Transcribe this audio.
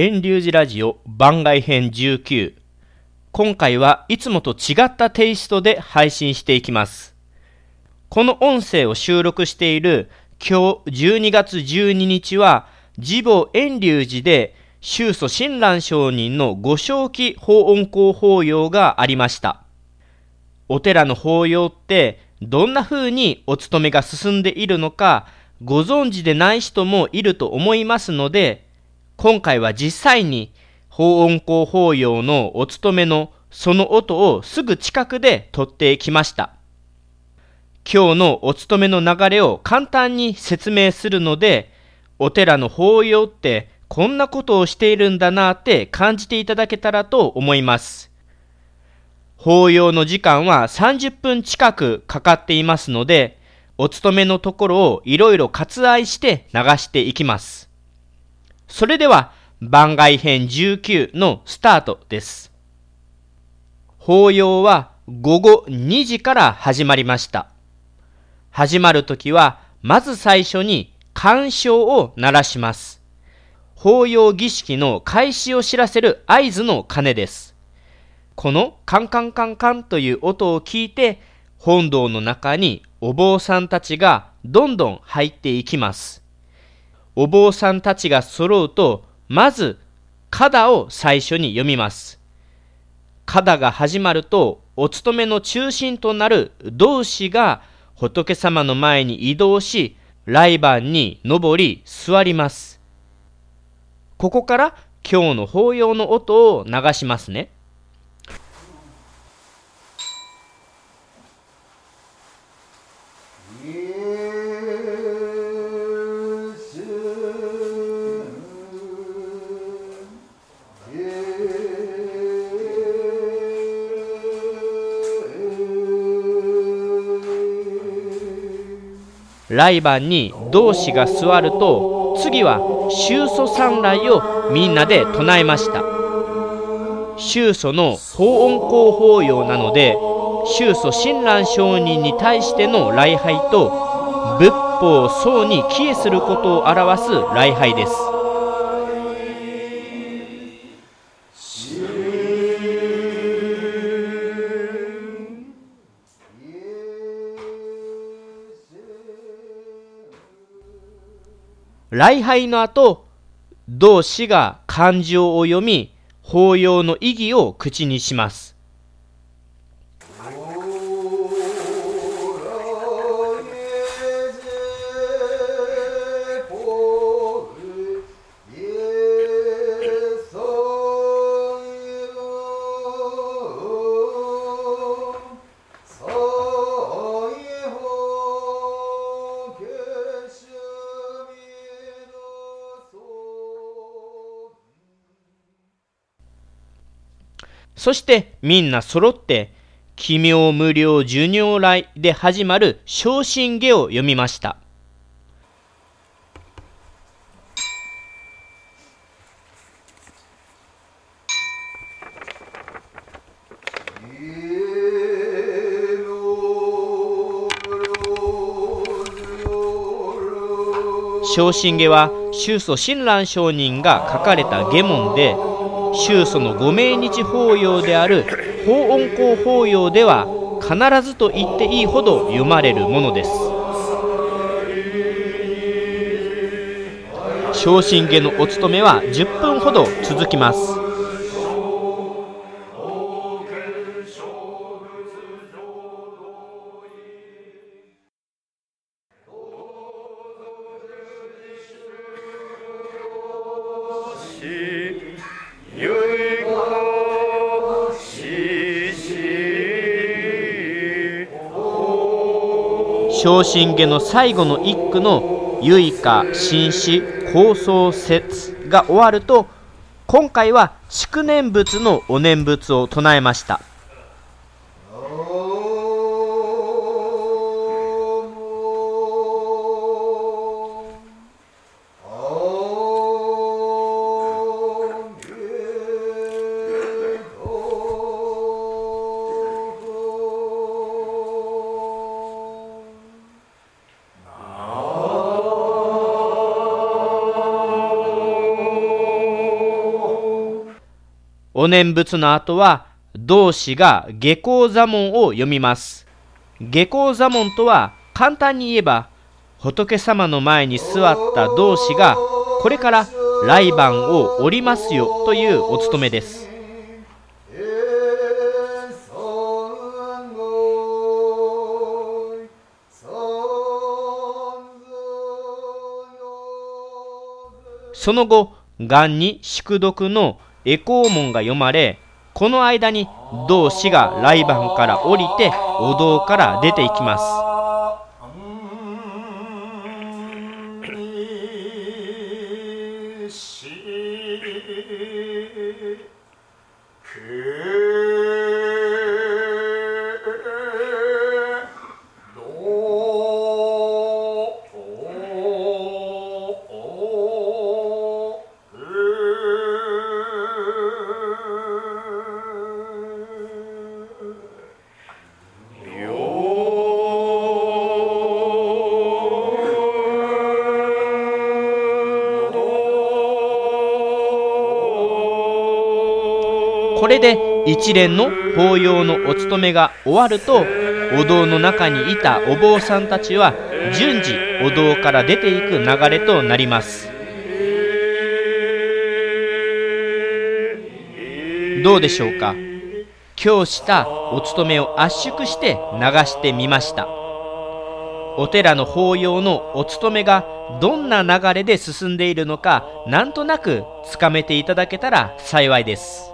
遠流寺ラジオ番外編19今回はいつもと違ったテイストで配信していきます。この音声を収録している今日12月12日は自母遠流寺で宗祖親鸞上人のご正気法音公法要がありました。お寺の法要ってどんな風にお勤めが進んでいるのかご存知でない人もいると思いますので今回は実際に法音公法要のお勤めのその音をすぐ近くで撮ってきました。今日のお勤めの流れを簡単に説明するので、お寺の法要ってこんなことをしているんだなって感じていただけたらと思います。法要の時間は30分近くかかっていますので、お勤めのところをいろいろ割愛して流していきます。それでは番外編19のスタートです。法要は午後2時から始まりました。始まるときは、まず最初に干渉を鳴らします。法要儀式の開始を知らせる合図の鐘です。このカンカンカンカンという音を聞いて、本堂の中にお坊さんたちがどんどん入っていきます。お坊さんたちが揃うと、まず、カダを最初に読みます。カダが始まると、お勤めの中心となる同志が仏様の前に移動し、来番に登り座ります。ここから今日の法要の音を流しますね。来番に同志が座ると次は宗祖三来をみんなで唱えました。宗祖の法音公法要なので宗祖親鸞上人に対しての礼拝と仏法僧に帰依することを表す礼拝です。礼拝の後、同志が漢字を読み、法要の意義を口にします。そしてみんな揃って、奇妙無料授業来で始まる昇進下を読みました。昇進下は宗祖親鸞上人が書かれた下門で宗祖のご命日法要である法音公法要では必ずと言っていいほど読まれるものです。昇進家のお勤めは10分ほど続きます。昇進下の最後の一句の結花新詩構想説が終わると今回は祝念仏のお念仏を唱えました。お念仏の後は、同志が下校座門を読みます。下校座門とは、簡単に言えば、仏様の前に座った同志が、これから来番を降りますよというお務めです。その後、元に宿読のエコー門が読まれ、この間に同志が来番から降りてお堂から出ていきます。これで一連の法要のお務めが終わるとお堂の中にいたお坊さんたちは順次お堂から出ていく流れとなります。どうでしょうか？今日したお務めを圧縮して流してみました。お寺の法要のお務めがどんな流れで進んでいるのかなんとなくつかめていただけたら幸いです。